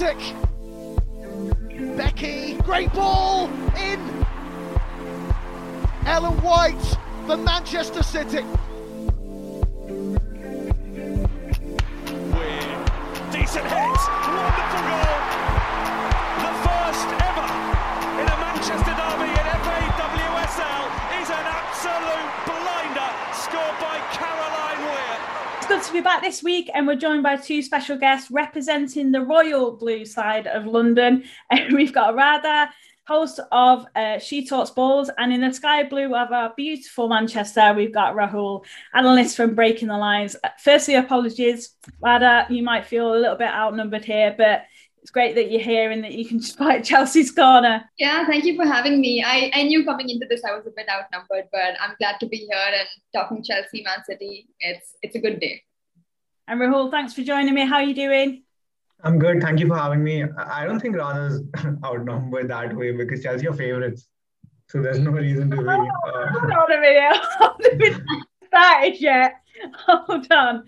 Celtic. Beckie, great ball in. Ellen White for Manchester City. Decent hit. Wonderful goal. The first ever in a Manchester derby in FA WSL is an absolute blinder scored by Caroline It's to be back this week, and we're joined by two special guests representing the royal blue side of London. And we've got Radha, host of uh, She Talks Balls, and in the sky blue of our beautiful Manchester, we've got Rahul, analyst from Breaking the Lines. Firstly, apologies, Radha, you might feel a little bit outnumbered here, but it's great that you're here and that you can fight Chelsea's corner. Yeah, thank you for having me. I, I knew coming into this I was a bit outnumbered, but I'm glad to be here and talking Chelsea, Man City. It's it's a good day. And Rahul, thanks for joining me. How are you doing? I'm good. Thank you for having me. I don't think Radha's outnumbered that way because Chelsea are favorites. So there's no reason to be. Uh... Hold on a minute. A minute. started yet. Hold on.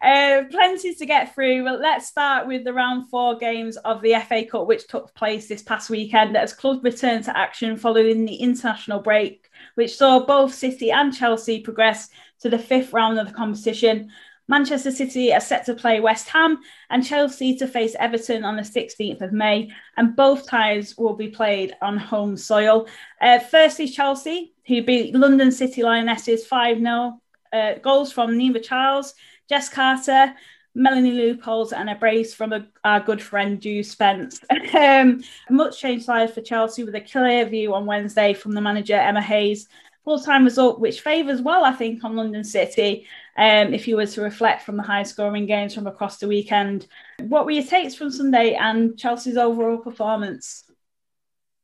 Uh, plenty to get through. Well, let's start with the round four games of the FA Cup, which took place this past weekend as clubs returned to action following the international break, which saw both City and Chelsea progress to the fifth round of the competition. Manchester City are set to play West Ham and Chelsea to face Everton on the 16th of May, and both ties will be played on home soil. Uh, firstly, Chelsea, who beat London City Lionesses 5 0. Uh, goals from Niamh Charles, Jess Carter, Melanie Leupolz, and a brace from a, our good friend Drew Spence. um, much changed side for Chelsea with a clear view on Wednesday from the manager Emma Hayes. Full time result, which favours well, I think, on London City um, if you were to reflect from the high scoring games from across the weekend. What were your takes from Sunday and Chelsea's overall performance?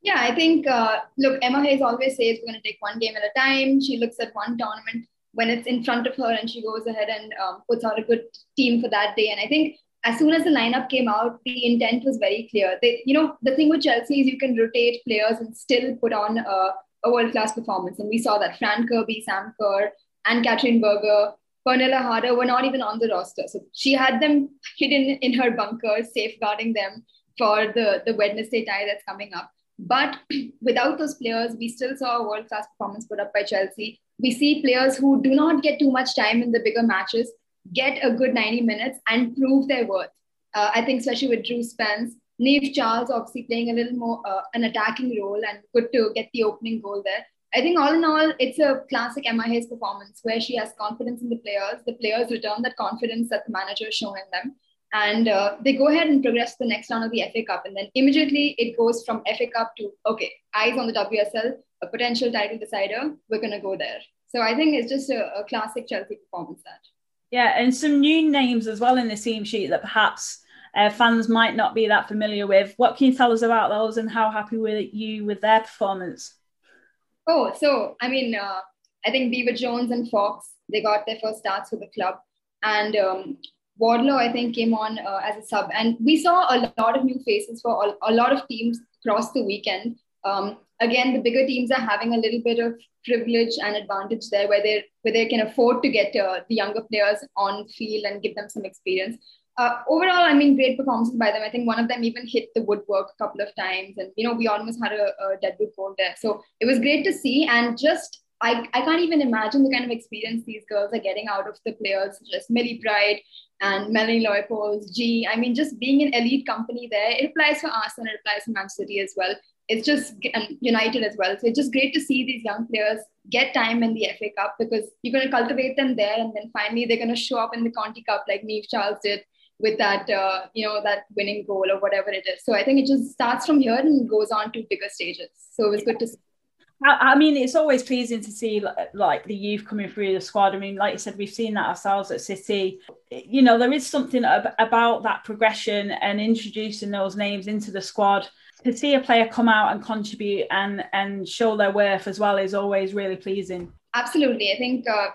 Yeah, I think, uh, look, Emma Hayes always says we're going to take one game at a time. She looks at one tournament when it's in front of her and she goes ahead and um, puts out a good team for that day. And I think as soon as the lineup came out, the intent was very clear. They, you know, the thing with Chelsea is you can rotate players and still put on a, a world class performance. And we saw that Fran Kirby, Sam Kerr, and Katrin Berger Pernille Harder were not even on the roster. So she had them hidden in her bunker, safeguarding them for the, the Wednesday tie that's coming up. But without those players, we still saw a world class performance put up by Chelsea. We see players who do not get too much time in the bigger matches get a good 90 minutes and prove their worth. Uh, I think, especially with Drew Spence, Niamh Charles obviously playing a little more uh, an attacking role and good to get the opening goal there. I think all in all, it's a classic Emma Hayes performance where she has confidence in the players. The players return that confidence that the manager has shown in them. And uh, they go ahead and progress to the next round of the FA Cup. And then immediately it goes from FA Cup to, okay, eyes on the WSL, a potential title decider. We're going to go there. So I think it's just a, a classic Chelsea performance that. Yeah, and some new names as well in the team sheet that perhaps uh, fans might not be that familiar with. What can you tell us about those and how happy were you with their performance? Oh, so I mean, uh, I think Beever-Jones and Fox they got their first starts with the club, and um, Wardlaw I think came on uh, as a sub, and we saw a lot of new faces for a, a lot of teams across the weekend. Um, again, the bigger teams are having a little bit of privilege and advantage there, where they where they can afford to get uh, the younger players on field and give them some experience uh, overall, I mean, great performances by them. I think one of them even hit the woodwork a couple of times, and you know, we almost had a, a deadwood goal there. So it was great to see, and just I, I can't even imagine the kind of experience these girls are getting out of the players, just Millie Bright and Melanie Leupolz, Ji. I mean, just being an elite company there, it applies for us and it applies for Man City as well. It's just United as well. So it's just great to see these young players get time in the FA Cup because you're going to cultivate them there, and then finally they're going to show up in the Conti Cup like Niamh Charles did with that uh, you know that winning goal or whatever it is so i think it just starts from here and goes on to bigger stages so it was good to see I mean, it's always pleasing to see like the youth coming through the squad. I mean, like you said, we've seen that ourselves at City. You know, there is something about that progression and introducing those names into the squad. To see a player come out and contribute and and show their worth as well is always really pleasing. Absolutely, I think uh,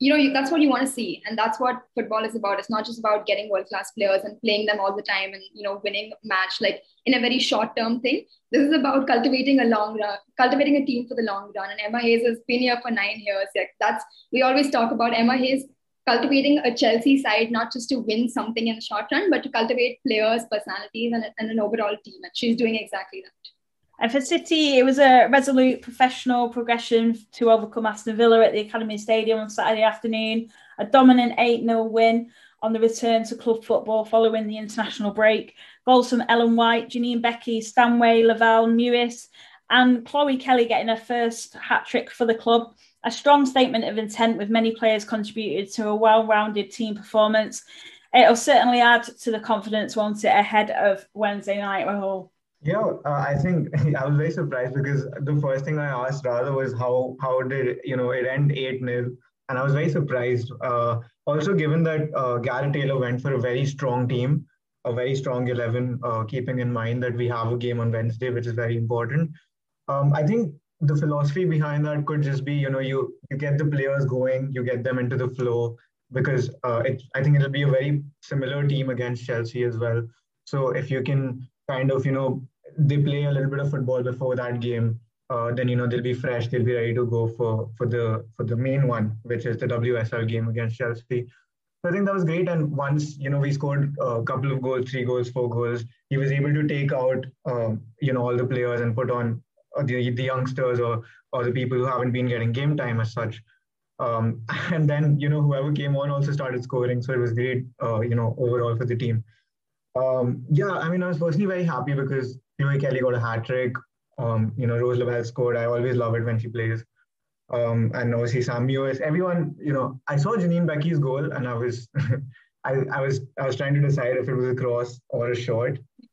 you know, that's what you want to see. And that's what football is about. It's not just about getting world class players and playing them all the time and, you know, winning a match like in a very short term thing. This is about cultivating a long run, cultivating a team for the long run. And Emma Hayes has been here for nine years. Like that's, we always talk about Emma Hayes cultivating a Chelsea side, not just to win something in the short run, but to cultivate players, personalities, and, and an overall team. And she's doing exactly that. And for City, it was a resolute professional progression to overcome Aston Villa at the Academy Stadium on Saturday afternoon. A dominant 8 0 win on the return to club football following the international break. Goals from Ellen White, Janine Beckie, Stanway, Lavelle, Mewis, and Chloe Kelly getting her first hat trick for the club. A strong statement of intent with many players contributed to a well rounded team performance. It'll certainly add to the confidence, won't it, ahead of Wednesday night, Rahul? Yeah, uh, I think I was very surprised because the first thing I asked rather was how how did you know it end eight 0 and I was very surprised. Uh, also, given that uh, Gareth Taylor went for a very strong team, a very strong eleven, uh, keeping in mind that we have a game on Wednesday, which is very important. Um, I think the philosophy behind that could just be, you know, you you get the players going, you get them into the flow, because uh, it, I think it'll be a very similar team against Chelsea as well. So if you can kind of, you know, they play a little bit of football before that game, uh, then you know they'll be fresh, they'll be ready to go for for the for the main one, which is the WSL game against Chelsea. So I think that was great. And once you know we scored a couple of goals, three goals, four goals, he was able to take out um, you know all the players and put on uh, the the youngsters or or the people who haven't been getting game time as such. Um, and then you know whoever came on also started scoring, so it was great. Uh, you know overall for the team. Um, yeah, I mean I was personally very happy because Chloe Kelly got a hat trick. Um, you know, Rose Lavelle scored. I always love it when she plays. Um, and obviously Sam Mewis, everyone, you know, I saw Janine Beckie's goal and I was, I, I was, I was trying to decide if it was a cross or a shot,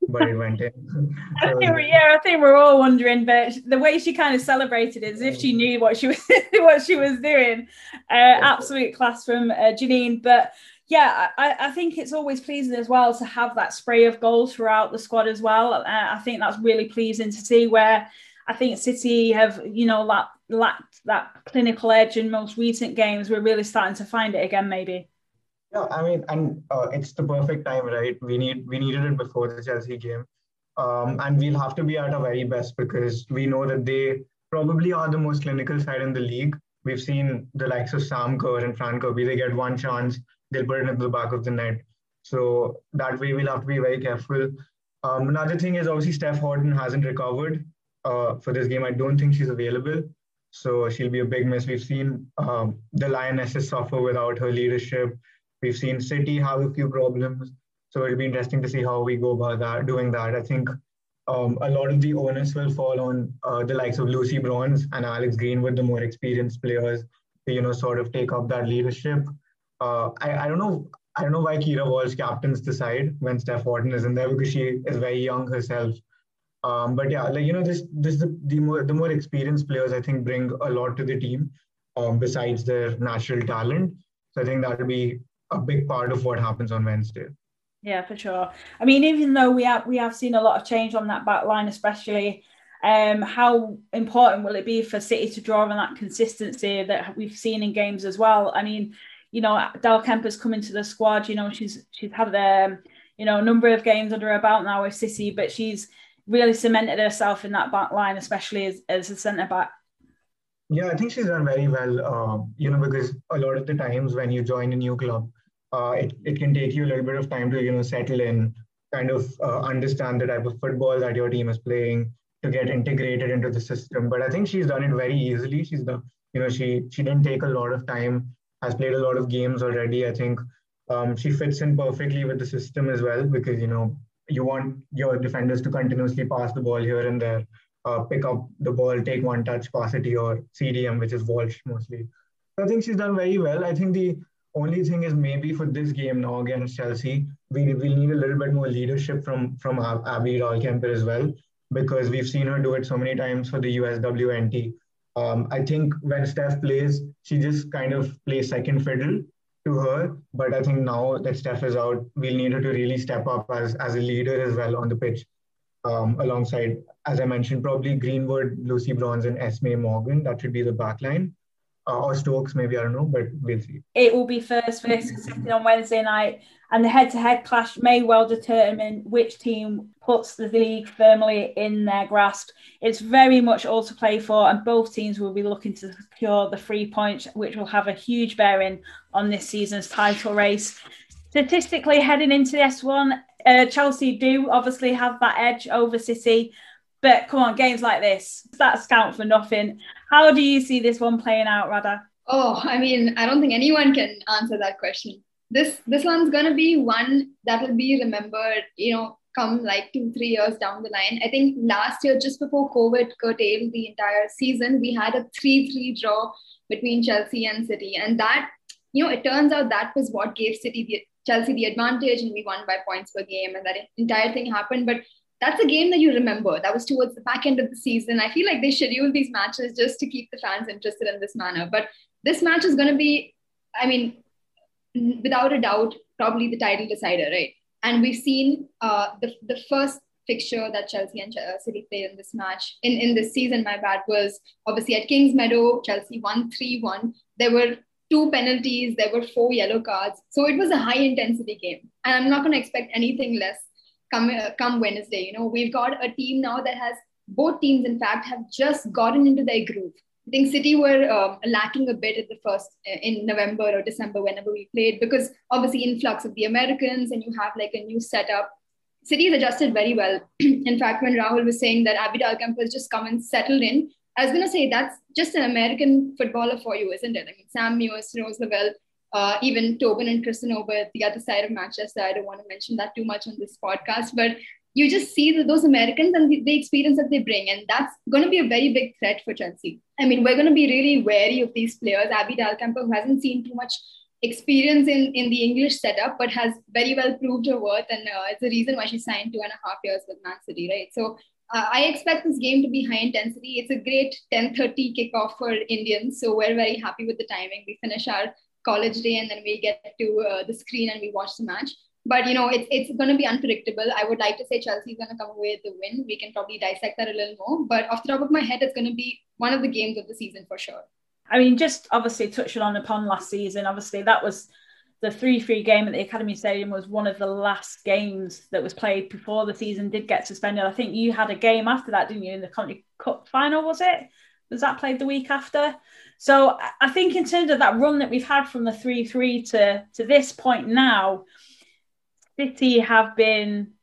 but it went in. so, I think, yeah, I think we're all wondering, but the way she kind of celebrated it as if she knew what she was, what she was doing. Uh, absolute class from uh, Janine. But yeah, I, I, think it's always pleasing as well to have that spray of goals throughout the squad as well. Uh, I think that's really pleasing to see where I think City have, you know, lacked, lacked that clinical edge in most recent games. We're really starting to find it again, maybe. Yeah, I mean, and uh, it's the perfect time, right? We need we needed it before the Chelsea game, um, and we'll have to be at our very best because we know that they probably are the most clinical side in the league. We've seen the likes of Sam Kerr and Fran Kirby. They get one chance, they'll put it into the back of the net. So that way we'll have to be very careful. Um, another thing is obviously Steph Houghton hasn't recovered uh, for this game. I don't think she's available. So she'll be a big miss. We've seen um, the Lionesses suffer without her leadership. We've seen City have a few problems. So it'll be interesting to see how we go about that, doing that. I think um, a lot of the onus will fall on uh, the likes of Lucy Bronze and Alex Greenwood, the more experienced players, to, you know, sort of take up that leadership uh, I, I don't know I don't know why Keira Walsh captains the side when Steph Houghton is in there because she is very young herself. Um, but yeah, like you know, this this the, the more the more experienced players I think bring a lot to the team um, besides their natural talent. So I think that will be a big part of what happens on Wednesday. Yeah, for sure. I mean, even though we have we have seen a lot of change on that back line, especially, um, how important will it be for City to draw on that consistency that we've seen in games as well? I mean, you know, Dahlkemper's coming to the squad. You know, she's she's had um, you know a number of games under her belt now with City, but she's really cemented herself in that back line, especially as, as a centre back. Yeah, I think she's done very well. Uh, you know, because a lot of the times when you join a new club, uh, it, it can take you a little bit of time to you know settle in, kind of uh, understand the type of football that your team is playing, to get integrated into the system. But I think she's done it very easily. She's the you know she she didn't take a lot of time has played a lot of games already. I think um, she fits in perfectly with the system as well because you know you want your defenders to continuously pass the ball here and there, uh, pick up the ball, take one touch, pass it to your CDM, which is Walsh mostly. So I think she's done very well. I think the only thing is maybe for this game now against Chelsea, we will need a little bit more leadership from from Abby Dahlkemper as well because we've seen her do it so many times for the USWNT. Um, I think when Steph plays, she just kind of plays second fiddle to her. But I think now that Steph is out, we'll need her to really step up as, as a leader as well on the pitch. Um, alongside, as I mentioned, probably Greenwood, Lucy Bronze, and Esme Morgan. That should be the back line. uh, or Stokes, maybe I don't know, but we'll see. It will be first versus second on Wednesday night, and the head-to-head clash may well determine which team puts the league firmly in their grasp. It's very much all to play for, and both teams will be looking to secure the three points, which will have a huge bearing on this season's title race. Statistically, heading into this one, uh, Chelsea do obviously have that edge over City. But come on, games like this, that's count for nothing. How do you see this one playing out, Radha? Oh, I mean, I don't think anyone can answer that question. This this one's gonna be one that will be remembered, you know, come like two, three years down the line. I think last year, just before COVID curtailed the entire season, we had a 3-3 draw between Chelsea and City. And that, you know, it turns out that was what gave City the Chelsea the advantage and we won by points per game and that entire thing happened. But that's a game that you remember. That was towards the back end of the season. I feel like they schedule these matches just to keep the fans interested in this manner. But this match is going to be, I mean, without a doubt, probably the title decider, right? And we've seen uh, the, the first fixture that Chelsea and City played in this match, in, in this season, my bad, was obviously at Kings Meadow, Chelsea won 3 1. There were two penalties, there were four yellow cards. So it was a high intensity game. And I'm not going to expect anything less come uh, come Wednesday. You know, we've got a team now that has both teams, in fact, have just gotten into their groove. I think City were um, lacking a bit at the first uh, in November or December whenever we played because obviously influx of the Americans and you have like a new setup. City has adjusted very well. in fact, when Rahul was saying that Abby Dahlkemper has just come and settled in, I was going to say that's just an American footballer for you, isn't it? I mean, Sam Mewis, Rose Lavelle, uh, even Tobin and Christen over the other side of Manchester. I don't want to mention that too much on this podcast, but you just see those Americans and the, the experience that they bring, and that's going to be a very big threat for Chelsea. I mean, we're going to be really wary of these players. Abby Dahlkemper, who hasn't seen too much experience in, in the English setup, but has very well proved her worth, and uh, it's the reason why she signed two and a half years with Man City, right? So uh, I expect this game to be high intensity. It's a great 10:30 kickoff for Indians, so we're very happy with the timing. We finish our college day and then we get to uh, the screen and we watch the match. But you know, it's it's going to be unpredictable. I would like to say Chelsea's going to come away with the win. We can probably dissect that a little more. But off the top of my head, it's going to be one of the games of the season for sure. I mean, just obviously touching on upon last season, obviously that was the 3-3 game at the Academy Stadium was one of the last games that was played before the season did get suspended. I think you had a game after that, didn't you, in the Conti Cup final, was it? Was that played the week after? So I think in terms of that run that we've had from the 3 3 to, to this point now, City have been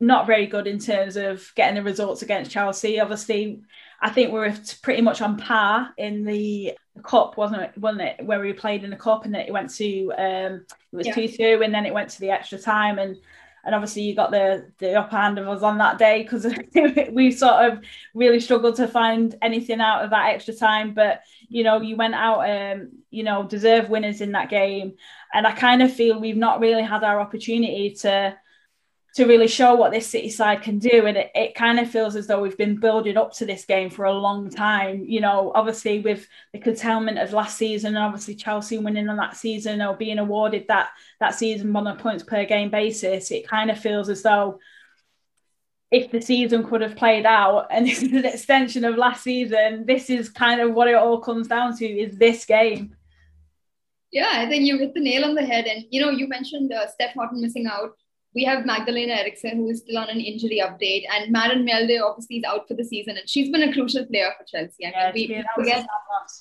not very good in terms of getting the results against Chelsea. Obviously, I think we were pretty much on par in the cup, wasn't it? Wasn't it where we played in the cup and then it went to um, it was two two and then it went to the extra time and and obviously you got the the upper hand of us on that day because we sort of really struggled to find anything out of that extra time. But you know you went out um you know deserve winners in that game. And i kind of feel we've not really had our opportunity to to really show what this City side can do. And it, it kind of feels as though we've been building up to this game for a long time. You know, obviously with the curtailment of last season, obviously Chelsea winning on that season or being awarded that that season on a points per game basis, it kind of feels as though if the season could have played out and this is an extension of last season, this is kind of what it all comes down to is this game. Yeah, I think you hit the nail on the head. And, you know, you mentioned uh, Steph Houghton missing out we have Magdalena Eriksson, who is still on an injury update, and Maren Mjelde obviously is out for the season, and she's been a crucial player for Chelsea. I mean, yeah, we, forget,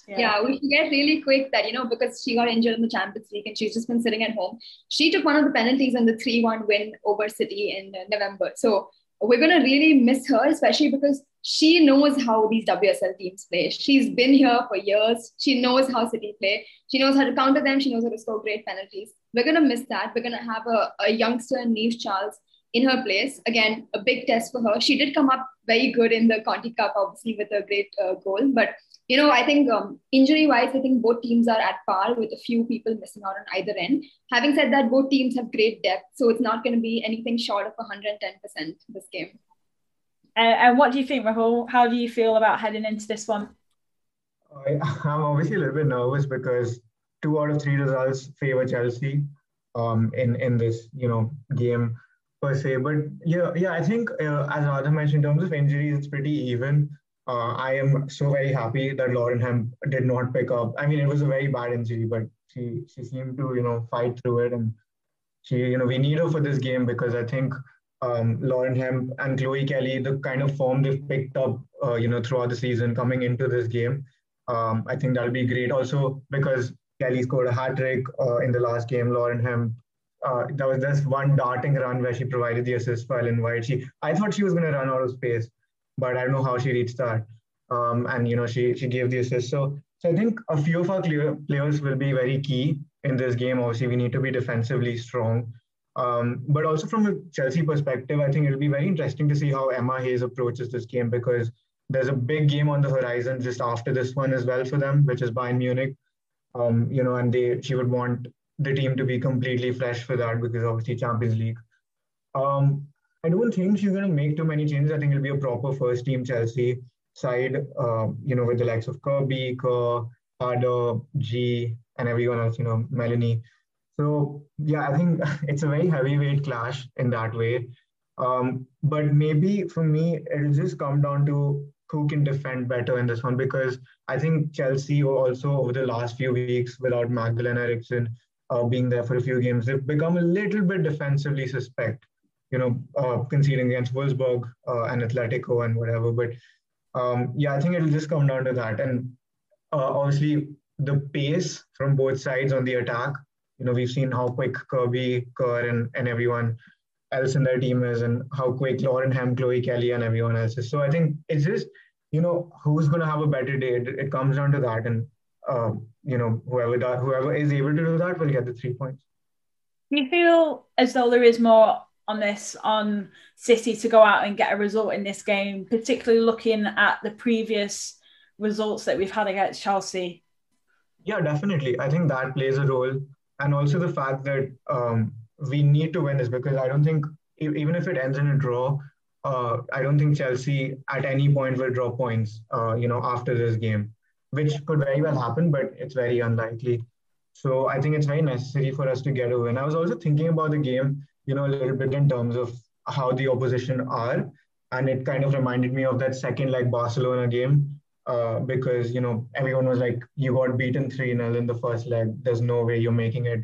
yeah. yeah. we forget really quick that you know because she got injured in the Champions League and she's just been sitting at home. She took one of the penalties in the three-one win over City in uh, November. So we're going to really miss her, especially because she knows how these WSL teams play. She's been here for years. She knows how City play. She knows how to counter them. She knows how to score great penalties. We're going to miss that. We're going to have a, a youngster, Niamh Charles, in her place. Again, a big test for her. She did come up very good in the Conti Cup, obviously, with a great uh, goal. But, you know, I think um, injury wise, I think both teams are at par with a few people missing out on either end. Having said that, both teams have great depth. So it's not going to be anything short of 110% this game. Uh, and what do you think, Rahul? How do you feel about heading into this one? I, I'm obviously a little bit nervous because two out of three results favor Chelsea um, in in this you know game per se. But yeah, yeah, I think uh, as Radha mentioned, in terms of injuries, it's pretty even. uh, I am so very happy that Lauren Hemp did not pick up. I mean, it was a very bad injury, but she she seemed to you know fight through it, and she you know we need her for this game because I think um, Lauren Hemp and Chloe Kelly, the kind of form they've picked up, uh, you know, throughout the season coming into this game, um, I think that'll be great. Also because Kelly scored a hat trick uh, in the last game. Lauren Hemp, uh, there was this one darting run where she provided the assist for Ellen White. She, I thought she was going to run out of space, but I don't know how she reached that. Um, and you know, she she gave the assist. So, so I think a few of our players will be very key in this game. Obviously, we need to be defensively strong. Um, but also from a Chelsea perspective, I think it'll be very interesting to see how Emma Hayes approaches this game because there's a big game on the horizon just after this one as well for them, which is Bayern Munich. Um, you know, and they she would want the team to be completely fresh for that because obviously Champions League. Um, I don't think she's going to make too many changes. I think it'll be a proper first team Chelsea side, uh, you know, with the likes of Kirby, Kerr, Ji, and everyone else, you know, Melanie. So yeah, I think it's a very heavyweight clash in that way. Um, but maybe for me, it'll just come down to who can defend better in this one because I think Chelsea also over the last few weeks without Magdalena Eriksson uh, being there for a few games, they've become a little bit defensively suspect. You know, uh, conceding against Wolfsburg uh, and Atletico and whatever. But um, yeah, I think it'll just come down to that. And uh, obviously, the pace from both sides on the attack you know, we've seen how quick Kirby, Kerr, and, and everyone else in their team is, and how quick Lauren Hemp, Chloe Kelly, and everyone else is. So I think it's just, you know, who's going to have a better day. It, it comes down to that, and uh, you know, whoever that, whoever is able to do that will get the three points. Do you feel as though there is more on this on City to go out and get a result in this game, particularly looking at the previous results that we've had against Chelsea? Yeah, definitely. I think that plays a role and also the fact that um, we need to win this because I don't think even if it ends in a draw, uh, I don't think Chelsea at any point will draw points. Uh, you know, after this game, which could very well happen, but it's very unlikely. So I think it's very necessary for us to get a win. I was also thinking about the game, you know, a little bit in terms of how the opposition are, and it kind of reminded me of that second like Barcelona game uh, because you know everyone was like, you got beaten three 0 in the first leg. There's no way you're making it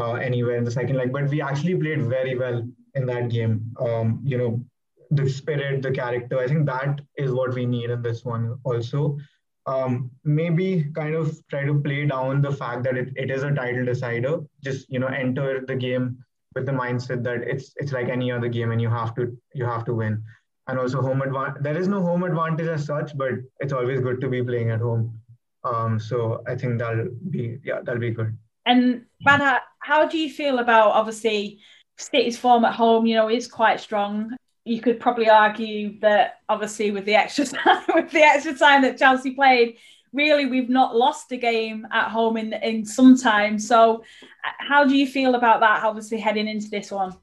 uh, anywhere in the second leg. But we actually played very well in that game. Um, you know, the spirit, the character. I think that is what we need in this one also. Um, maybe kind of try to play down the fact that it, it is a title decider. Just you know, enter the game with the mindset that it's it's like any other game and you have to you have to win and also home advantage. There is no home advantage as such, but it's always good to be playing at home. Um, so I think that'll be yeah, that'll be good. And Radha, how do you feel about obviously City's form at home? You know, is quite strong. You could probably argue that obviously with the extra time, with the extra time that Chelsea played, really we've not lost a game at home in in some time. So, how do you feel about that? Obviously heading into this one.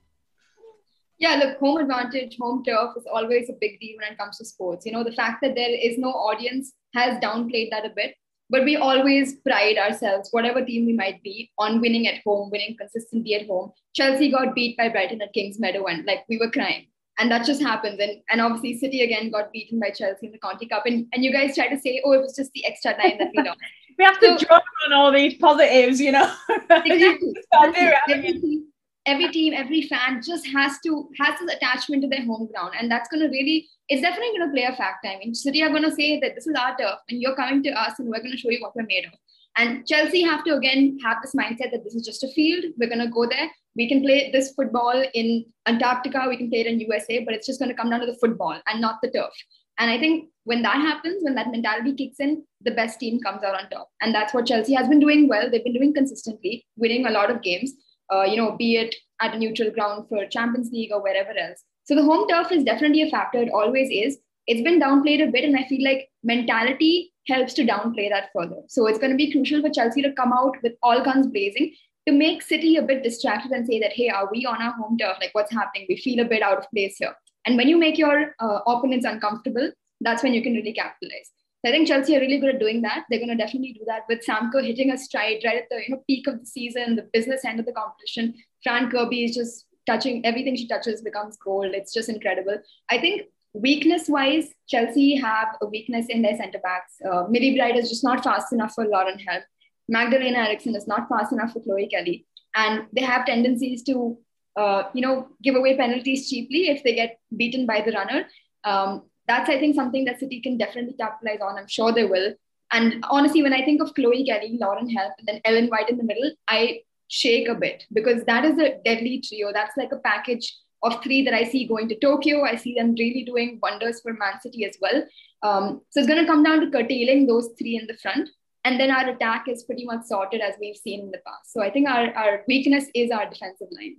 Yeah, look, home advantage, home turf is always a big deal when it comes to sports. You know, the fact that there is no audience has downplayed that a bit, but we always pride ourselves, whatever team we might be, on winning at home, winning consistently at home. Chelsea got beat by Brighton at King's Meadow, and like we were crying. And that just happens. And, and obviously, City again got beaten by Chelsea in the Conti Cup. And, and you guys try to say, oh, it was just the extra time that we lost. we have to so, draw on all these positives, you know. Exactly every team, every fan just has to has this attachment to their home ground, and that's going to really it's definitely going to play a factor. I mean, City are going to say that this is our turf, and you're coming to us, and we're going to show you what we're made of. And Chelsea have to again have this mindset that this is just a field. We're going to go there. We can play this football in Antarctica. We can play it in USA, but it's just going to come down to the football and not the turf. And I think when that happens, when that mentality kicks in, the best team comes out on top. And that's what Chelsea has been doing well. They've been doing consistently, winning a lot of games uh, you know, be it at a neutral ground for Champions League or wherever else. So the home turf is definitely a factor. It always is. It's been downplayed a bit, and I feel like mentality helps to downplay that further. So it's going to be crucial for Chelsea to come out with all guns blazing to make City a bit distracted and say that, hey, are we on our home turf? Like, what's happening? We feel a bit out of place here. And when you make your uh, opponents uncomfortable, that's when you can really capitalize. I think Chelsea are really good at doing that. They're going to definitely do that with Sam Kerr hitting a stride right at the you know peak of the season, the business end of the competition. Fran Kirby is just touching everything she touches becomes gold. It's just incredible. I think weakness wise, Chelsea have a weakness in their centre backs. Uh, Millie Bright is just not fast enough for Lauren Hemp. Magdalena Eriksson is not fast enough for Chloe Kelly. And they have tendencies to, uh, you know, give away penalties cheaply if they get beaten by the runner. Um, that's, I think, something that City can definitely capitalize on. I'm sure they will. And honestly, when I think of Chloe Kelly, Lauren Hemp, and then Ellen White in the middle, I shake a bit because that is a deadly trio. That's like a package of three that I see going to Tokyo. I see them really doing wonders for Man City as well. Um, so it's going to come down to curtailing those three in the front. And then our attack is pretty much sorted as we've seen in the past. So I think our, our weakness is our defensive line.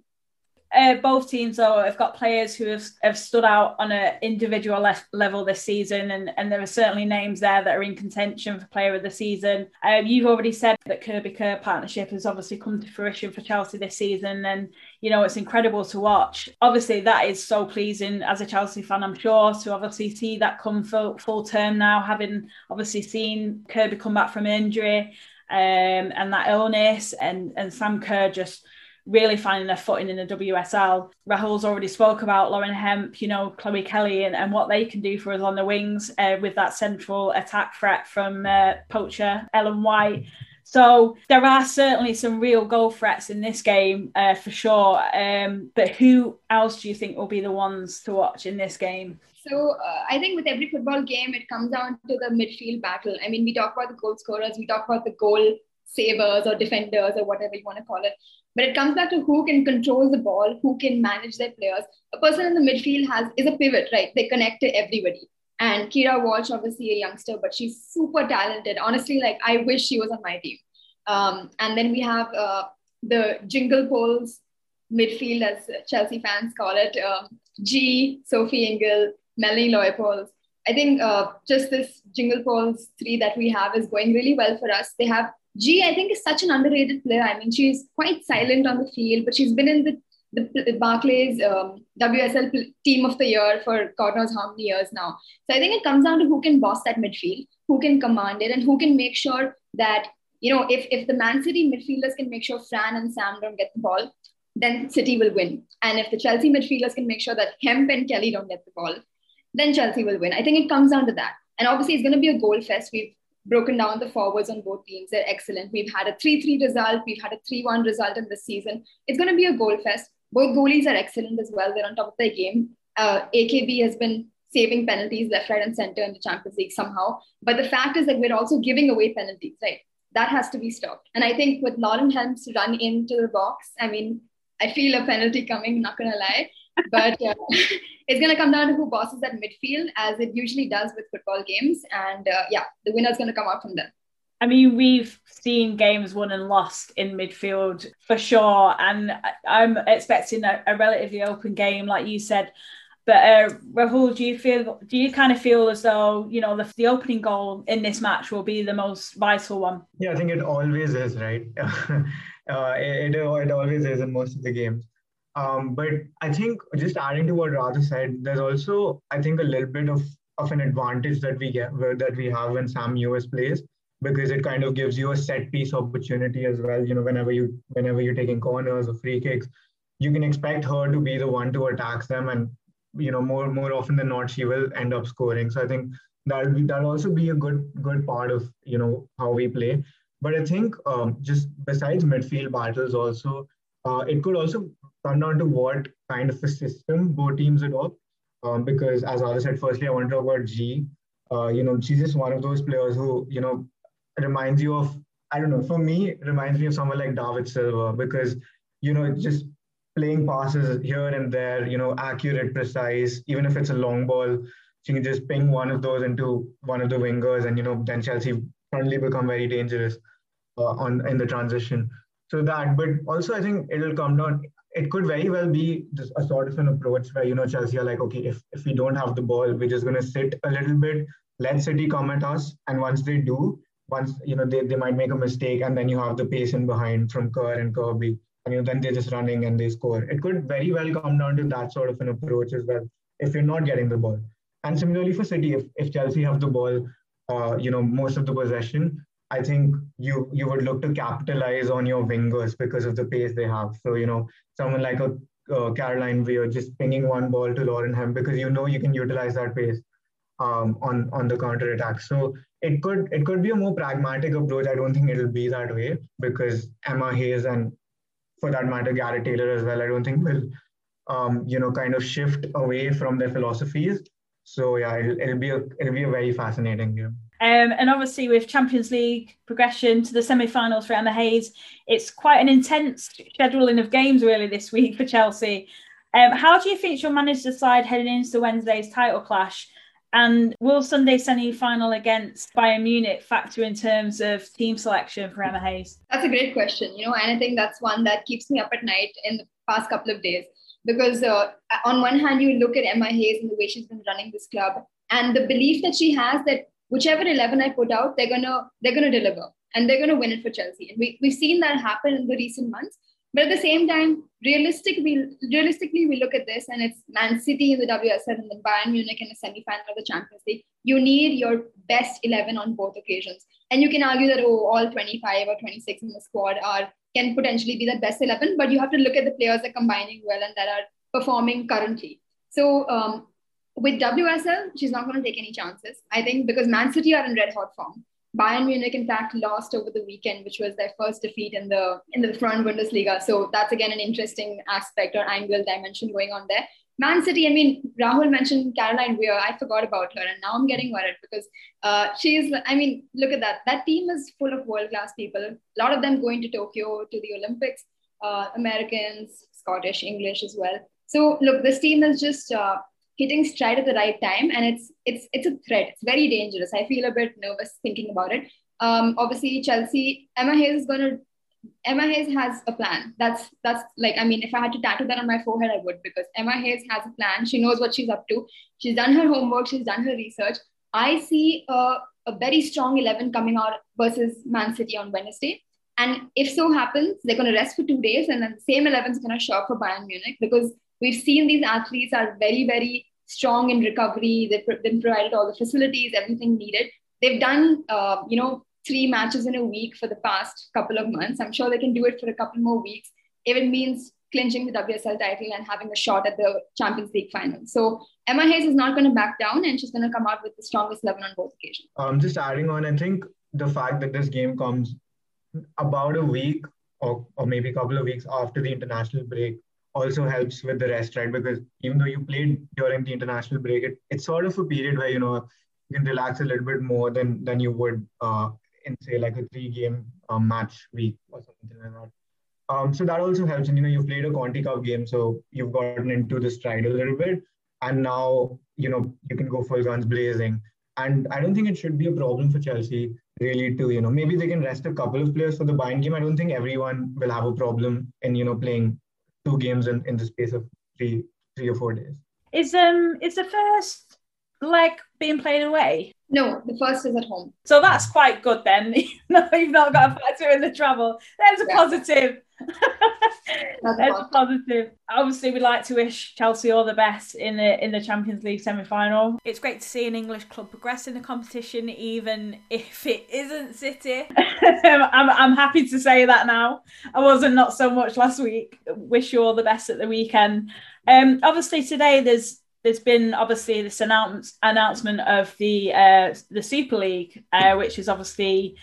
Uh, both teams though have got players who have, have stood out on an individual le- level this season and, and there are certainly names there that are in contention for player of the season. Um, you've already said that kirby kerr partnership has obviously come to fruition for chelsea this season and you know it's incredible to watch. Obviously that is so pleasing as a chelsea fan i'm sure to obviously see that come full, full term now having obviously seen kirby come back from injury um, and that illness and and sam kerr just really finding their footing in the WSL. Rahul's already spoke about Lauren Hemp, you know, Chloe Kelly and, and what they can do for us on the wings uh, with that central attack threat from uh, poacher Ellen White. So there are certainly some real goal threats in this game uh, for sure. Um, but who else do you think will be the ones to watch in this game? So uh, I think with every football game, it comes down to the midfield battle. I mean, we talk about the goal scorers, we talk about the goal savers or defenders or whatever you want to call it. But it comes back to who can control the ball, who can manage their players. A person in the midfield has is a pivot, right? They connect to everybody. And Keira Walsh, obviously a youngster, but she's super talented. Honestly, like I wish she was on my team. Um, and then we have uh, the jingle poles midfield, as Chelsea fans call it. Um, Ji, Sophie Ingle, Melanie Leupolz. I think uh, just this jingle poles three that we have is going really well for us. They have Ji, I think, is such an underrated player. I mean, she's quite silent on the field, but she's been in the the, the Barclays um, WSL team of the year for God knows how many years now. So I think it comes down to who can boss that midfield, who can command it, and who can make sure that you know if if the Man City midfielders can make sure Fran and Sam don't get the ball, then City will win. And if the Chelsea midfielders can make sure that Hemp and Kelly don't get the ball, then Chelsea will win. I think it comes down to that. And obviously, it's going to be a goal fest. We've broken down the forwards on both teams. They're excellent. We've had a 3 3 result, we've had a 3 1 result in this season. It's going to be a goal fest. Both goalies are excellent as well. They're on top of their game. Uh, AKB has been saving penalties left, right, and center in the Champions League somehow. But the fact is that we're also giving away penalties, right? That has to be stopped. And I think with Lauren Hemp's run into the box, I mean, I feel a penalty coming, not to lie. But uh, it's going to come down to who bosses that midfield, as it usually does with football games. And uh, yeah, the winner's going to come out from there. I mean, we've seen games won and lost in midfield for sure, and I'm expecting a, a relatively open game, like you said. But uh, Rahul, do you feel? Do you kind of feel as though you know the, the opening goal in this match will be the most vital one? Yeah, I think it always is, right? uh, it, it always is in most of the games. Um, but I think just adding to what Radha said, there's also I think a little bit of of an advantage that we get that we have when Sam Mewis plays because it kind of gives you a set piece opportunity as well. You know, whenever you whenever you're taking corners or free kicks, you can expect her to be the one to attack them, and you know more more often than not she will end up scoring. So I think that'll be that'll also be a good good part of you know how we play. But I think um, just besides midfield battles, also uh, it could also come down to what kind of a system both teams adopt. Um, because as I said, firstly, I want to talk about Ji. Uh, you know, she's just one of those players who, you know, reminds you of, I don't know, for me, reminds me of someone like David Silva because, you know, just playing passes here and there, you know, accurate, precise, even if it's a long ball, she can just ping one of those into one of the wingers and, you know, then Chelsea suddenly become very dangerous uh, on in the transition. So that, but also I think it'll come down it could very well be just a sort of an approach where you know Chelsea are like, okay, if if we don't have the ball, we're just to sit a little bit, let City come at us, and once they do, once you know they, they might make a mistake, and then you have the pace in behind from Kerr and Kirby, and you know then they're just running and they score. It could very well come down to that sort of an approach as well if you're not getting the ball. And similarly for City, if if Chelsea have the ball, uh, you know most of the possession, I think you you would look to capitalize on your wingers because of the pace they have. So you know, someone like a uh, Caroline Weir just pinging one ball to Lauren Hemp because you know you can utilize that pace um, on on the counter attack. So it could it could be a more pragmatic approach. I don't think it'll be that way because Emma Hayes and for that matter Gareth Taylor as well. I don't think will um, you know kind of shift away from their philosophies. So yeah, it'll, it'll be a it'll be a very fascinating game. Um, and obviously, with Champions League progression to the semi-finals for Emma Hayes, it's quite an intense scheduling of games really this week for Chelsea. Um, how do you think she'll manage the side heading into Wednesday's title clash? And will Sunday semi-final against Bayern Munich factor in terms of team selection for Emma Hayes? That's a great question, you know, and I think that's one that keeps me up at night in the past couple of days. Because uh, on one hand, you look at Emma Hayes and the way she's been running this club, and the belief that she has that whichever 11 I put out, they're gonna they're gonna deliver and they're gonna win it for Chelsea. And we, we've seen that happen in the recent months. But at the same time, realistic, we, realistically, we look at this and it's Man City in the WSL and then Bayern Munich in the semi-final of the Champions League. You need your best 11 on both occasions. And you can argue that, oh, all 25 or 26 in the squad are can potentially be the best 11, but you have to look at the players that are combining well and that are performing currently. So um, with WSL, she's not going to take any chances. I think because Man City are in red hot form. Bayern Munich, in fact, lost over the weekend, which was their first defeat in the in the Frauen Bundesliga. So that's again an interesting aspect or angle dimension going on there. Man City, I mean, Rahul mentioned Caroline Weir. I forgot about her, and now I'm getting worried because uh, she's. I mean, look at that. That team is full of world class people. A lot of them going to Tokyo to the Olympics. Uh, Americans, Scottish, English as well. So look, this team is just uh, hitting stride at the right time and it's it's it's a threat. It's very dangerous. I feel a bit nervous thinking about it. Um, obviously chelsea emma hayes is going to emma hayes has a plan. That's that's like i mean if i had to tattoo that on my forehead i would because emma hayes has a plan. She knows what she's up to. She's done her homework. She's done her research. I see a, a very strong 11 coming out versus man city on wednesday. And if so happens they're going to rest for two days and then the same 11 is going to show up for bayern munich because we've seen these athletes are very very strong in recovery. They've been provided all the facilities, everything needed. They've done, uh, you know, three matches in a week for the past couple of months. I'm sure they can do it for a couple more weeks it means clinching the WSL title and having a shot at the Champions League final. So Emma Hayes is not going to back down and she's going to come out with the strongest 11 on both occasions. Um, just adding on, I think the fact that this game comes about a week or, or maybe a couple of weeks after the international break also helps with the rest, right? Because even though you played during the international break, it, it's sort of a period where you know you can relax a little bit more than than you would uh, in say like a three game uh, match week or something like that. Um, so that also helps. And you know, you've played a Conti Cup game, so you've gotten into the stride a little bit, and now you know you can go full guns blazing. And I don't think it should be a problem for Chelsea really to you know maybe they can rest a couple of players for the Bayern game. I don't think everyone will have a problem in you know playing two games in, in the space of three three or four days. Is um is the first leg being played away? No, the first is at home. So that's quite good then. no, you've not got a factor in the travel. There's a yeah. positive. That's positive. Obviously, we'd like to wish Chelsea all the best in the in the Champions League semi-final. It's great to see an English club progress in the competition, even if it isn't City. I'm I'm happy to say that now. I wasn't not so much last week. Wish you all the best at the weekend. Um, obviously today there's there's been obviously this announce, announcement of the uh, the Super League, uh, which is obviously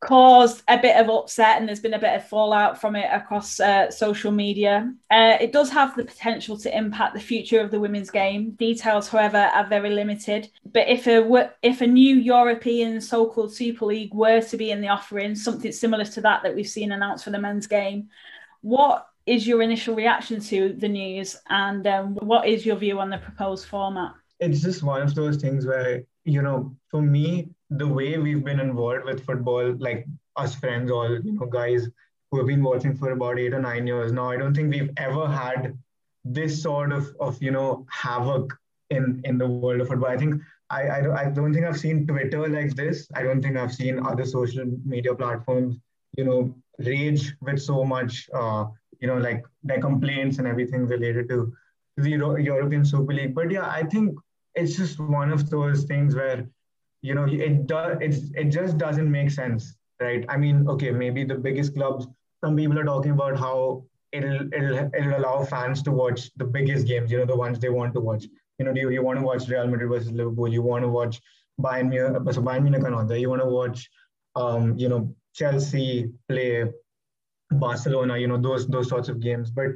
caused a bit of upset and there's been a bit of fallout from it across uh, social media. Uh, it does have the potential to impact the future of the women's game. Details, however, are very limited. But if a if a new European so-called Super League were to be in the offering, something similar to that that we've seen announced for the men's game, what is your initial reaction to the news and um, what is your view on the proposed format? It's just one of those things where, you know, for me, the way we've been involved with football, like us friends, all, you know, guys who have been watching for about eight or nine years now, I don't think we've ever had this sort of, of you know, havoc in, in the world of football. I think I, I, don't, I don't think I've seen Twitter like this. I don't think I've seen other social media platforms, you know, rage with so much uh, you know, like their complaints and everything related to the Euro- European Super League. But yeah, I think it's just one of those things where, you know, it does it's it just doesn't make sense, right? I mean, okay, maybe the biggest clubs. Some people are talking about how it'll, it'll it'll allow fans to watch the biggest games, you know, the ones they want to watch. You know, do you, you want to watch Real Madrid versus Liverpool? You want to watch Bayern Munich, Bayern Munich You want to watch, um, you know, Chelsea play Barcelona. You know, those those sorts of games. But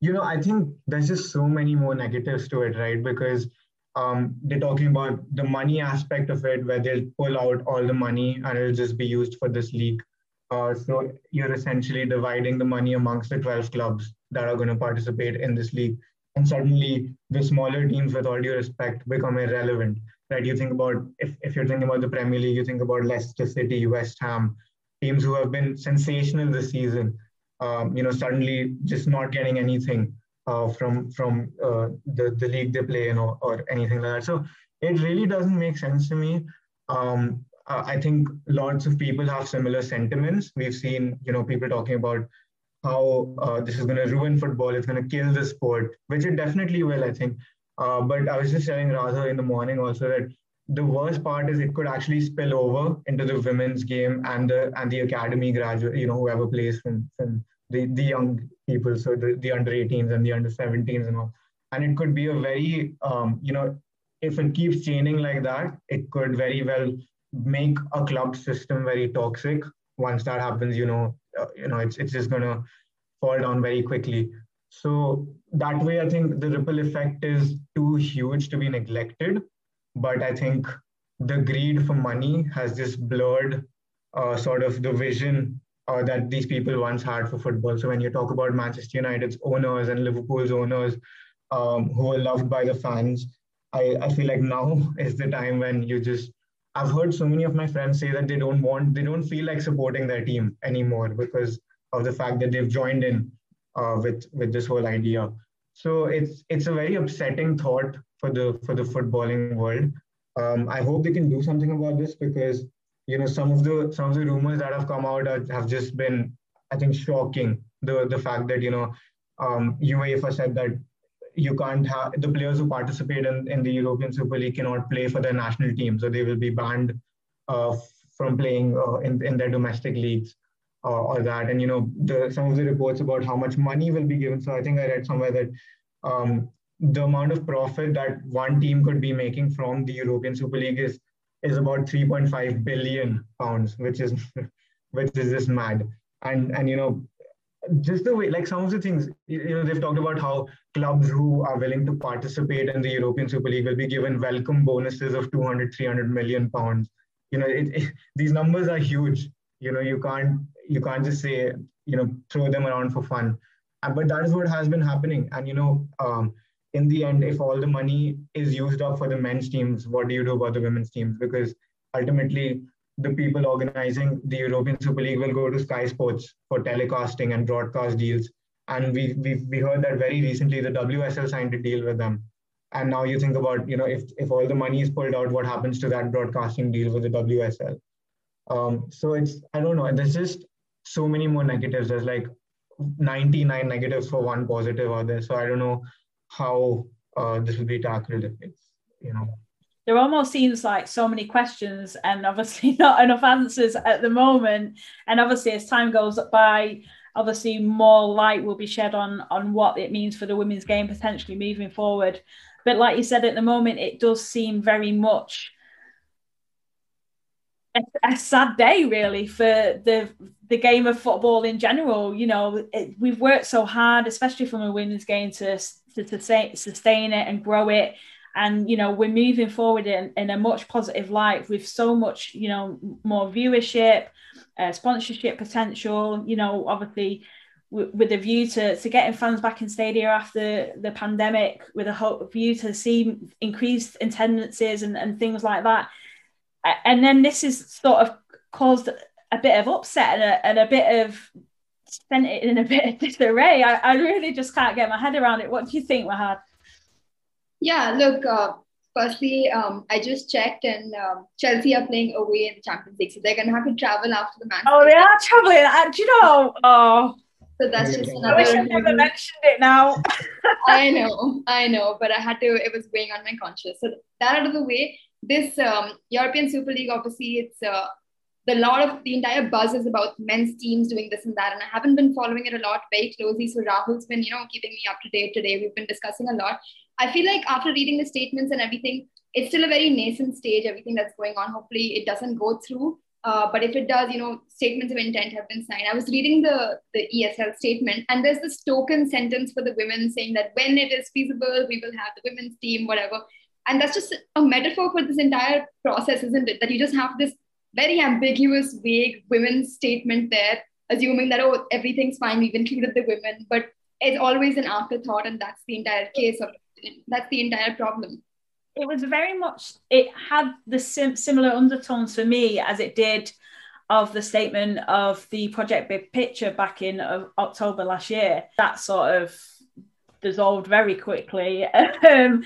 you know, I think there's just so many more negatives to it, right? Because um, they're talking about the money aspect of it, where they'll pull out all the money and it'll just be used for this league. Uh, so you're essentially dividing the money amongst the 12 clubs that are going to participate in this league. And suddenly the smaller teams, with all due respect, become irrelevant. Right? You think about if, if you're thinking about the Premier League, you think about Leicester City, West Ham, teams who have been sensational this season. Um, you know, suddenly just not getting anything uh, from from uh, the the league they play, you know, or anything like that. So it really doesn't make sense to me. Um, I think lots of people have similar sentiments. We've seen, you know, people talking about how uh, this is going to ruin football, it's going to kill the sport, which it definitely will, I think. Uh, but I was just telling Radha in the morning also that the worst part is it could actually spill over into the women's game and the and the academy graduate, you know, whoever plays from from the, the young people, so the, the under 18s and the under 17s and all. And it could be a very, um, you know, if it keeps chaining like that, it could very well make a club system very toxic. Once that happens, you know, uh, you know, it's it's just gonna fall down very quickly. So that way, I think the ripple effect is too huge to be neglected. But I think the greed for money has just blurred uh, sort of the vision uh, that these people once had for football. So when you talk about Manchester United's owners and Liverpool's owners um, who are loved by the fans, I, I feel like now is the time when you just I've heard so many of my friends say that they don't want, they don't feel like supporting their team anymore because of the fact that they've joined in uh, with with this whole idea. So it's it's a very upsetting thought for the for the footballing world. Um, I hope they can do something about this because you know some of the some of the rumors that have come out are, have just been I think shocking. The the fact that you know um, UEFA said that you can't have the players who participate in, in the European Super League cannot play for their national team, so they will be banned uh, from playing uh, in, in their domestic leagues uh, or that. And you know, the, some of the reports about how much money will be given. So I think I read somewhere that um, the amount of profit that one team could be making from the European Super League is is about 3.5 billion pounds, which is which is just mad. And and you know, just the way, like some of the things, you know, they've talked about how clubs who are willing to participate in the European Super League will be given welcome bonuses of 200, 300 million pounds. You know, it, it, these numbers are huge. You know, you can't you can't just say you know throw them around for fun. But that is what has been happening. And you know, um, in the end, if all the money is used up for the men's teams, what do you do about the women's teams? Because ultimately, the people organizing the European Super League will go to Sky Sports for telecasting and broadcast deals. And we we we heard that very recently the WSL signed a deal with them. And now you think about, you know, if if all the money is pulled out, what happens to that broadcasting deal with the WSL? Um, so it's I don't know. There's just so many more negatives. There's like 99 negatives for one positive out there. So I don't know how uh, this will be tackled it's you know there almost seems like so many questions and obviously not enough answers at the moment. And obviously, as time goes by, obviously more light will be shed on on what it means for the women's game potentially moving forward. But like you said, at the moment, it does seem very much a, sad day, really, for the the game of football in general. You know, it, we've worked so hard, especially from a women's game, to to, to sustain it and grow it. And you know we're moving forward in, in a much positive light with so much you know more viewership uh, sponsorship potential. You know obviously with a view to, to getting fans back in stadia after the pandemic with a hope view to see increased attendances and, and things like that and then this is sort of caused a bit of upset and a, and a bit of sent it in a bit of disarray I, I really just can't get my head around it what do you think Mahad? Yeah, look, uh, firstly, um, I just checked and um, Chelsea are playing away in the Champions League. So they're going to have to travel after the match. Oh, they are traveling. Uh, do you know? Oh. So that's just another. I wish I never mentioned it now. I know, I know, but I had to, it was weighing on my conscience. So that out of the way, this um, European Super League, obviously, it's uh, the lot of the entire buzz is about men's teams doing this and that. And I haven't been following it a lot very closely. So Rahul's been, you know, keeping me up to date today. We've been discussing a lot. I feel like after reading the statements and everything, it's still a very nascent stage, everything that's going on. Hopefully it doesn't go through. Uh, but if it does, you know, statements of intent have been signed. I was reading the, the ESL statement, and there's this token sentence for the women saying that when it is feasible, we will have the women's team, whatever. And that's just a metaphor for this entire process, isn't it? That you just have this very ambiguous, vague women's statement there, assuming that, oh, everything's fine, we've included the women, but it's always an afterthought, and that's the entire case of that's the entire problem. It was very much it had the sim- similar undertones for me as it did of the statement of the project big picture back in uh, october last year. That sort of dissolved very quickly. Um,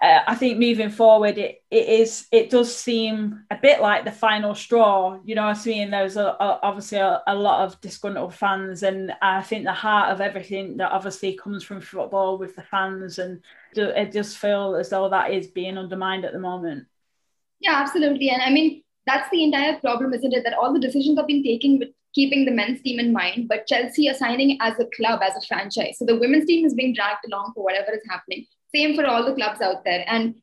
uh, I think moving forward, it, it is it does seem a bit like the final straw. You know what I mean? There's a, a, obviously a, a, lot of disgruntled fans, and I think the heart of everything that obviously comes from football with the fans, and it just feels as though that is being undermined at the moment. Yeah, absolutely, and I mean that's the entire problem, isn't it? That all the decisions have been taken with keeping the men's team in mind, but Chelsea are signing as a club, as a franchise. So the women's team is being dragged along for whatever is happening same for all the clubs out there. And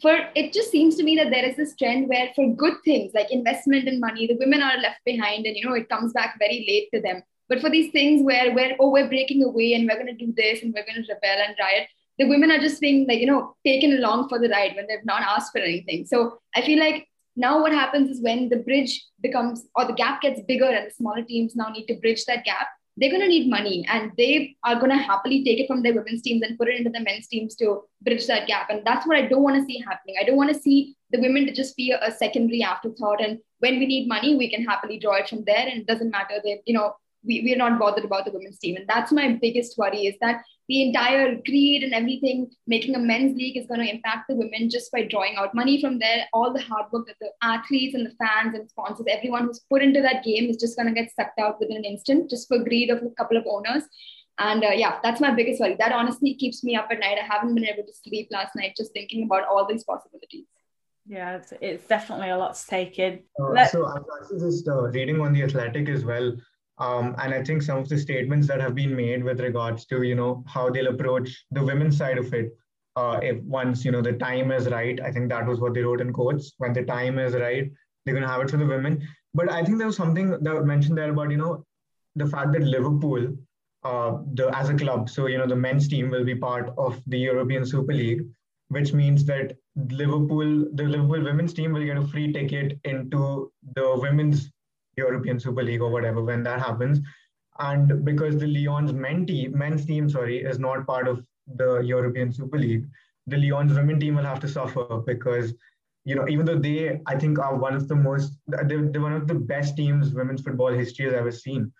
for it just seems to me that there is this trend where for good things like investment and money the women are left behind and you know it comes back very late to them. But for these things where where oh we're breaking away and we're going to do this and we're going to rebel and riot the women are just being like you know taken along for the ride when they've not asked for anything. So i feel like now what happens is when the bridge becomes or the gap gets bigger and the smaller teams now need to bridge that gap they're going to need money and they are going to happily take it from their women's teams and put it into the men's teams to bridge that gap. And that's what I don't want to see happening. I don't want to see the women to just be a, secondary afterthought. And when we need money, we can happily draw it from there. And it doesn't matter that, you know, we, we're not bothered about the women's team. And that's my biggest worry is that the entire greed and everything, making a men's league is going to impact the women just by drawing out money from there. All the hard work that the athletes and the fans and sponsors, everyone who's put into that game is just going to get sucked out within an instant just for greed of a couple of owners. And uh, yeah, that's my biggest worry. That honestly keeps me up at night. I haven't been able to sleep last night just thinking about all these possibilities. Yeah, it's, it's definitely a lot to take in. Uh, so I was just uh, reading on the Athletic as well. Um, and I think some of the statements that have been made with regards to, you know, how they'll approach the women's side of it. Uh, if once, you know, the time is right, I think that was what they wrote in quotes. When the time is right, they're going to have it for the women. But I think there was something that mentioned there about, you know, the fact that Liverpool, uh, the as a club, so, you know, the men's team will be part of the European Super League, which means that Liverpool, the Liverpool women's team will get a free ticket into the women's European Super League or whatever when that happens. And because the Lyon's men team, men's team, sorry, is not part of the European Super League, the Lyon's women team will have to suffer because, you know, even though they, I think, are one of the most, they're, they're one of the best teams women's football history has ever seen.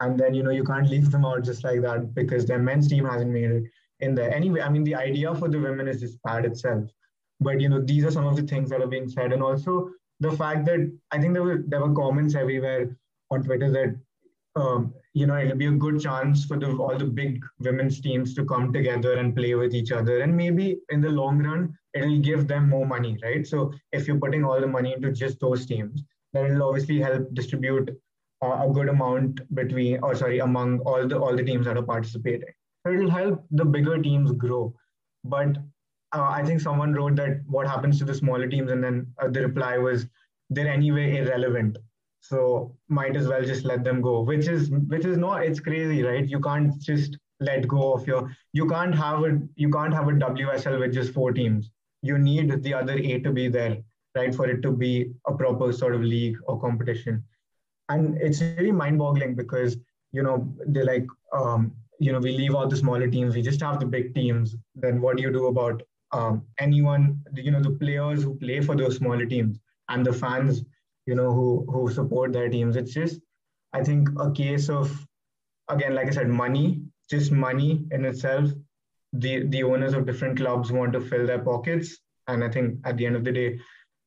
And then, you know, you can't leave them out just like that because their men's team hasn't made it in there. Anyway, I mean, the idea for the women is just bad itself. But, you know, these are some of the things that are being said. And also, the fact that I think there were there were comments everywhere on Twitter that um, you know it'll be a good chance for the, all the big women's teams to come together and play with each other, and maybe in the long run it'll give them more money, right? So if you're putting all the money into just those teams, then it'll obviously help distribute uh, a good amount between, or sorry, among all the all the teams that are participating. So it'll help the bigger teams grow, but uh, I think someone wrote that what happens to the smaller teams, and then uh, the reply was they're anyway irrelevant. So might as well just let them go, which is which is not it's crazy, right? You can't just let go of your you can't have a you can't have a WSL with just four teams. You need the other eight to be there, right, for it to be a proper sort of league or competition. And it's really mind-boggling because you know they're like um, you know we leave all the smaller teams, we just have the big teams. Then what do you do about um, anyone, you know, the players who play for those smaller teams and the fans, you know, who who support their teams. It's just, I think, a case of, again, like I said, money, just money in itself. The the owners of different clubs want to fill their pockets, and I think at the end of the day,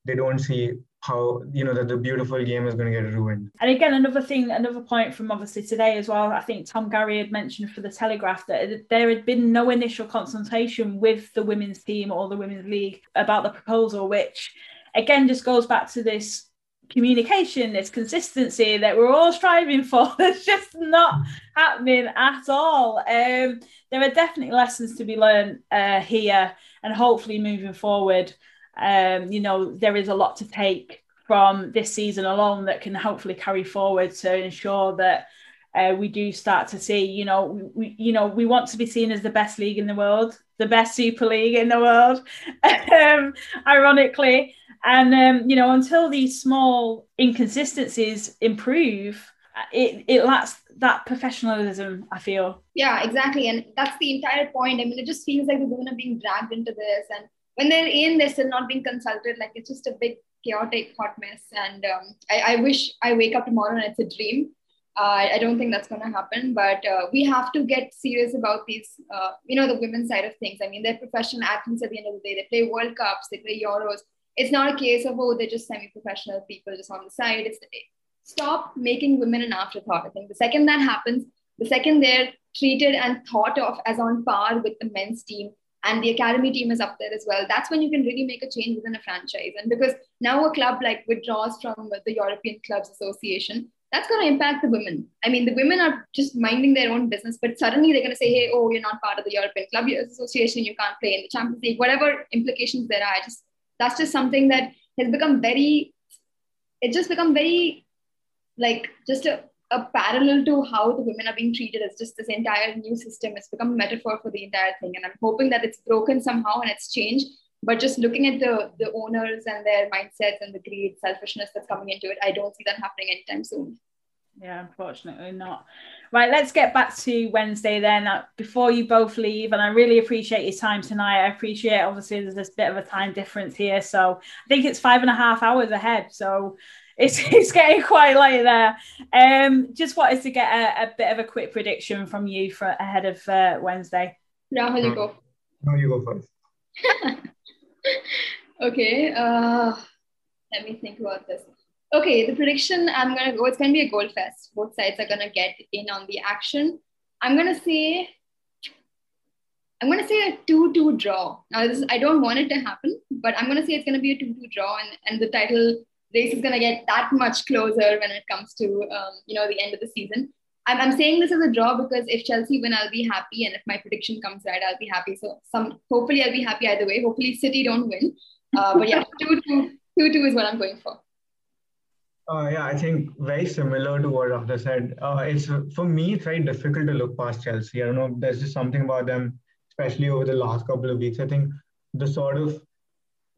they don't see how you know that the beautiful game is going to get ruined. And again, another thing, another point from obviously today as well. I think Tom Garry had mentioned for the Telegraph that there had been no initial consultation with the women's team or the women's league about the proposal, which again just goes back to this communication, this consistency that we're all striving for. That's just not happening at all. Um, there are definitely lessons to be learned uh, here, and hopefully moving forward, um, you know, there is a lot to take from this season alone that can hopefully carry forward to ensure that. Uh, we do start to see, you know, we, you know, we want to be seen as the best league in the world, the best Super League in the world, um, ironically. And um, you know, until these small inconsistencies improve, it it lacks that professionalism. I feel. Yeah, exactly, and that's the entire point. I mean, it just feels like the women are being dragged into this, and when they're in, they're still not being consulted. Like it's just a big chaotic hot mess. And um, I, I wish I wake up tomorrow and it's a dream. Uh, I don't think that's going to happen, but uh, we have to get serious about these, uh, you know, the women's side of things. I mean, they're professional athletes at the end of the day. They play World Cups, they play Euros it's not a case of oh they're just semi-professional people just on the side it's stop making women an afterthought i think the second that happens the second they're treated and thought of as on par with the men's team and the academy team is up there as well. That's when you can really make a change within a franchise. And because now a club like withdraws from the european clubs association that's going to impact the women. I mean the women are just minding their own business but suddenly they're going to say hey oh you're not part of the european club association you can't play in the champions league whatever implications there are. Just that's just something that has become very it's just become very like just a, a parallel to how the women are being treated as just this entire new system it's become a metaphor for the entire thing and i'm hoping that it's broken somehow and it's changed but just looking at the the owners and their mindsets and the greed selfishness that's coming into it i don't see that happening anytime soon yeah, unfortunately not. Right, let's get back to Wednesday then. Uh, before you both leave, and I really appreciate your time tonight. I appreciate obviously there's this bit of a time difference here, so I think it's five and a half hours ahead. So it's it's getting quite late there. Um, just wanted to get a, a bit of a quick prediction from you for ahead of uh, Wednesday. Rahul, you go. No, you go first. okay. Uh, let me think about this. Okay, the prediction I'm gonna go. It's gonna be a goal fest. Both sides are gonna get in on the action. I'm gonna say. I'm gonna say a two-two draw. Now, this is, I don't want it to happen, but I'm gonna say it's gonna be a two-two draw, and, and the title race is gonna get that much closer when it comes to um, you know the end of the season. I'm, I'm saying this as a draw because if Chelsea win, I'll be happy, and if my prediction comes right, I'll be happy. So some hopefully I'll be happy either way. Hopefully City don't win, uh, but yeah, two-two, two-two is what I'm going for. Uh, yeah, I think very similar to what Radha said. Uh, it's for me, it's very difficult to look past Chelsea. I don't know. There's just something about them, especially over the last couple of weeks. I think the sort of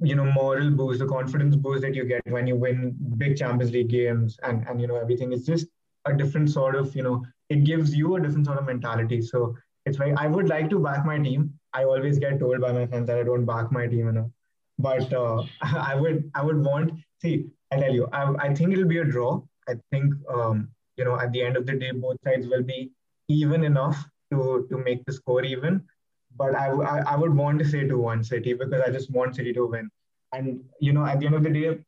you know moral boost, the confidence boost that you get when you win big Champions League games, and and you know everything. It's just a different sort of you know it gives you a different sort of mentality. So it's very. I would like to back my team. I always get told by my friends that I don't back my team enough, but uh, I would I would want see I tell you, I, I think it'll be a draw. I think um, you know at the end of the day, both sides will be even enough to to make the score even. But I, I, I would want to say to one City because I just want City to win. And you know, at the end of the day,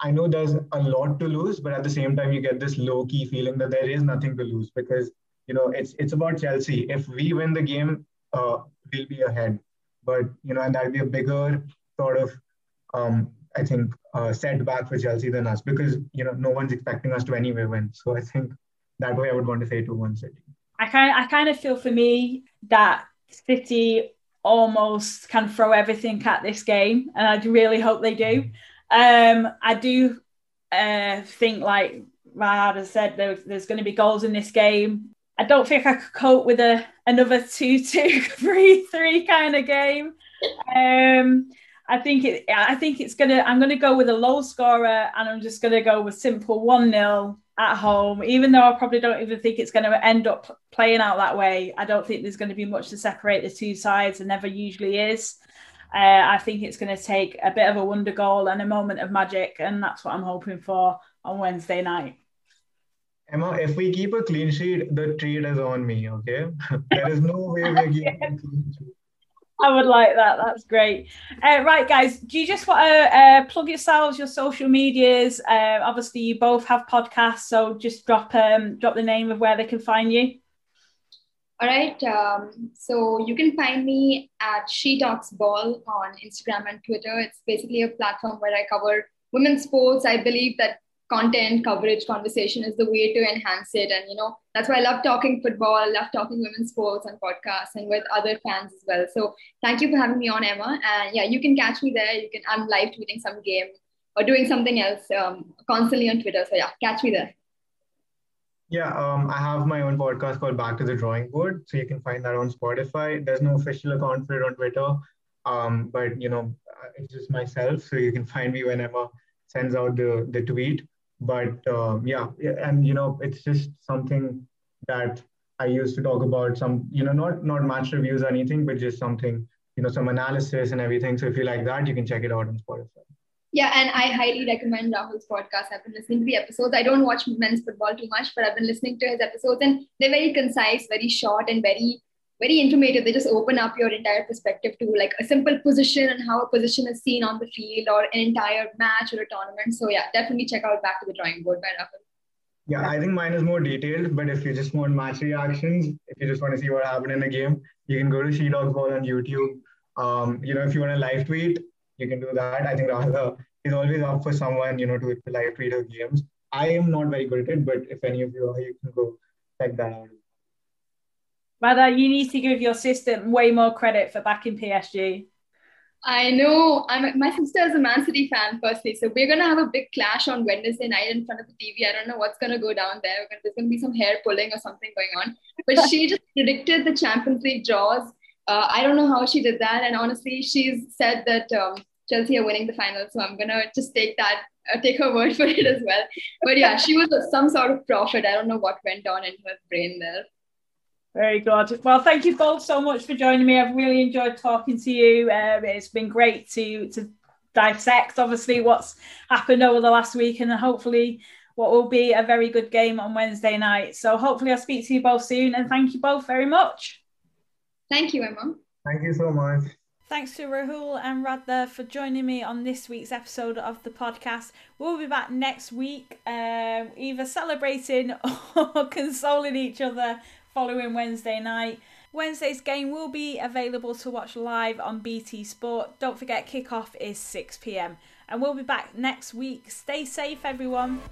I know there's a lot to lose, but at the same time, you get this low key feeling that there is nothing to lose because you know it's it's about Chelsea. If we win the game, uh, we'll be ahead. But you know, and that'll be a bigger sort of um, I think, uh, setback for Chelsea than us because you know no one's expecting us to anyway win. So I think that way I would want to say to one City. I kind I kind of feel for me that City almost can throw everything at this game, and I really hope they do. Um, I do uh, think, like Radha has said, there, there's going to be goals in this game. I don't think I could cope with a another 2 2 3 3 kind of game. Um, I think it. I think it's gonna. I'm gonna go with a low scorer, and I'm just gonna go with simple one 0 at home. Even though I probably don't even think it's going to end up playing out that way. I don't think there's going to be much to separate the two sides, and never usually is. Uh, I think it's going to take a bit of a wonder goal and a moment of magic, and that's what I'm hoping for on Wednesday night. Emma, if we keep a clean sheet, the trade is on me. Okay, there is no way we're keeping a clean sheet. I would like that. That's great. Uh, right, guys, do you just want to uh, plug yourselves, your social medias? Uh, obviously, you both have podcasts, so just drop um, drop the name of where they can find you. All right. Um, so you can find me at She Talks Ball on Instagram and Twitter. It's basically a platform where I cover women's sports. I believe that content, coverage, conversation is the way to enhance it. And, you know, that's why I love talking football, I love talking women's sports on podcasts and with other fans as well. So thank you for having me on, Emma. And yeah, you can catch me there. You can, I'm live tweeting some game or doing something else um, constantly on Twitter. So yeah, catch me there. Yeah, um, I have my own podcast called Back to the Drawing Board. So you can find that on Spotify. There's no official account for it on Twitter. Um, but you know, it's just myself. So you can find me whenever sends out the, the tweet. But um, yeah, and you know, it's just something that I used to talk about some, you know, not not match reviews or anything, but just something, you know, some analysis and everything. So if you like that, you can check it out on Spotify. Yeah, and I highly recommend Rahul's podcast. I've been listening to the episodes. I don't watch men's football too much, but I've been listening to his episodes, and they're very concise, very short, and very very informative. They just open up your entire perspective to like a simple position and how a position is seen on the field or an entire match or a tournament. So yeah, definitely check out Back to the Drawing Board by Rahul. Yeah, I think mine is more detailed, but if you just want match reactions, if you just want to see what happened in a game, you can go to She Talks Ball on YouTube. Um, you know, if you want a live tweet, you can do that. I think Rahul is always up for someone, you know, to, live tweet her games. I am not very good at it, but if any of you are, you can go check that out. Radha, you need to give your sister way more credit for backing PSG. I know. I'm my sister is a Man City fan, firstly, so we're gonna have a big clash on Wednesday night in front of the TV. I don't know what's gonna go down there. There's gonna be some hair pulling or something going on. But she just predicted the Champions League draws. Uh, I don't know how she did that, and honestly, she's said that um, Chelsea are winning the final. So I'm gonna just take that, uh, take her word for it as well. But yeah, she was some sort of prophet. I don't know what went on in her brain there. Very good. Well, thank you both so much for joining me. I've really enjoyed talking to you. Um, it's been great to to dissect, obviously, what's happened over the last week, and hopefully, what will be a very good game on Wednesday night. So, hopefully, I'll speak to you both soon. And thank you both very much. Thank you, Emma. Thank you so much. Thanks to Rahul and Radha for joining me on this week's episode of the podcast. We'll be back next week, um, either celebrating or consoling each other following Wednesday night. Wednesday's game will be available to watch live on BT Sport. Don't forget, kickoff is 6 pm. And we'll be back next week. Stay safe, everyone.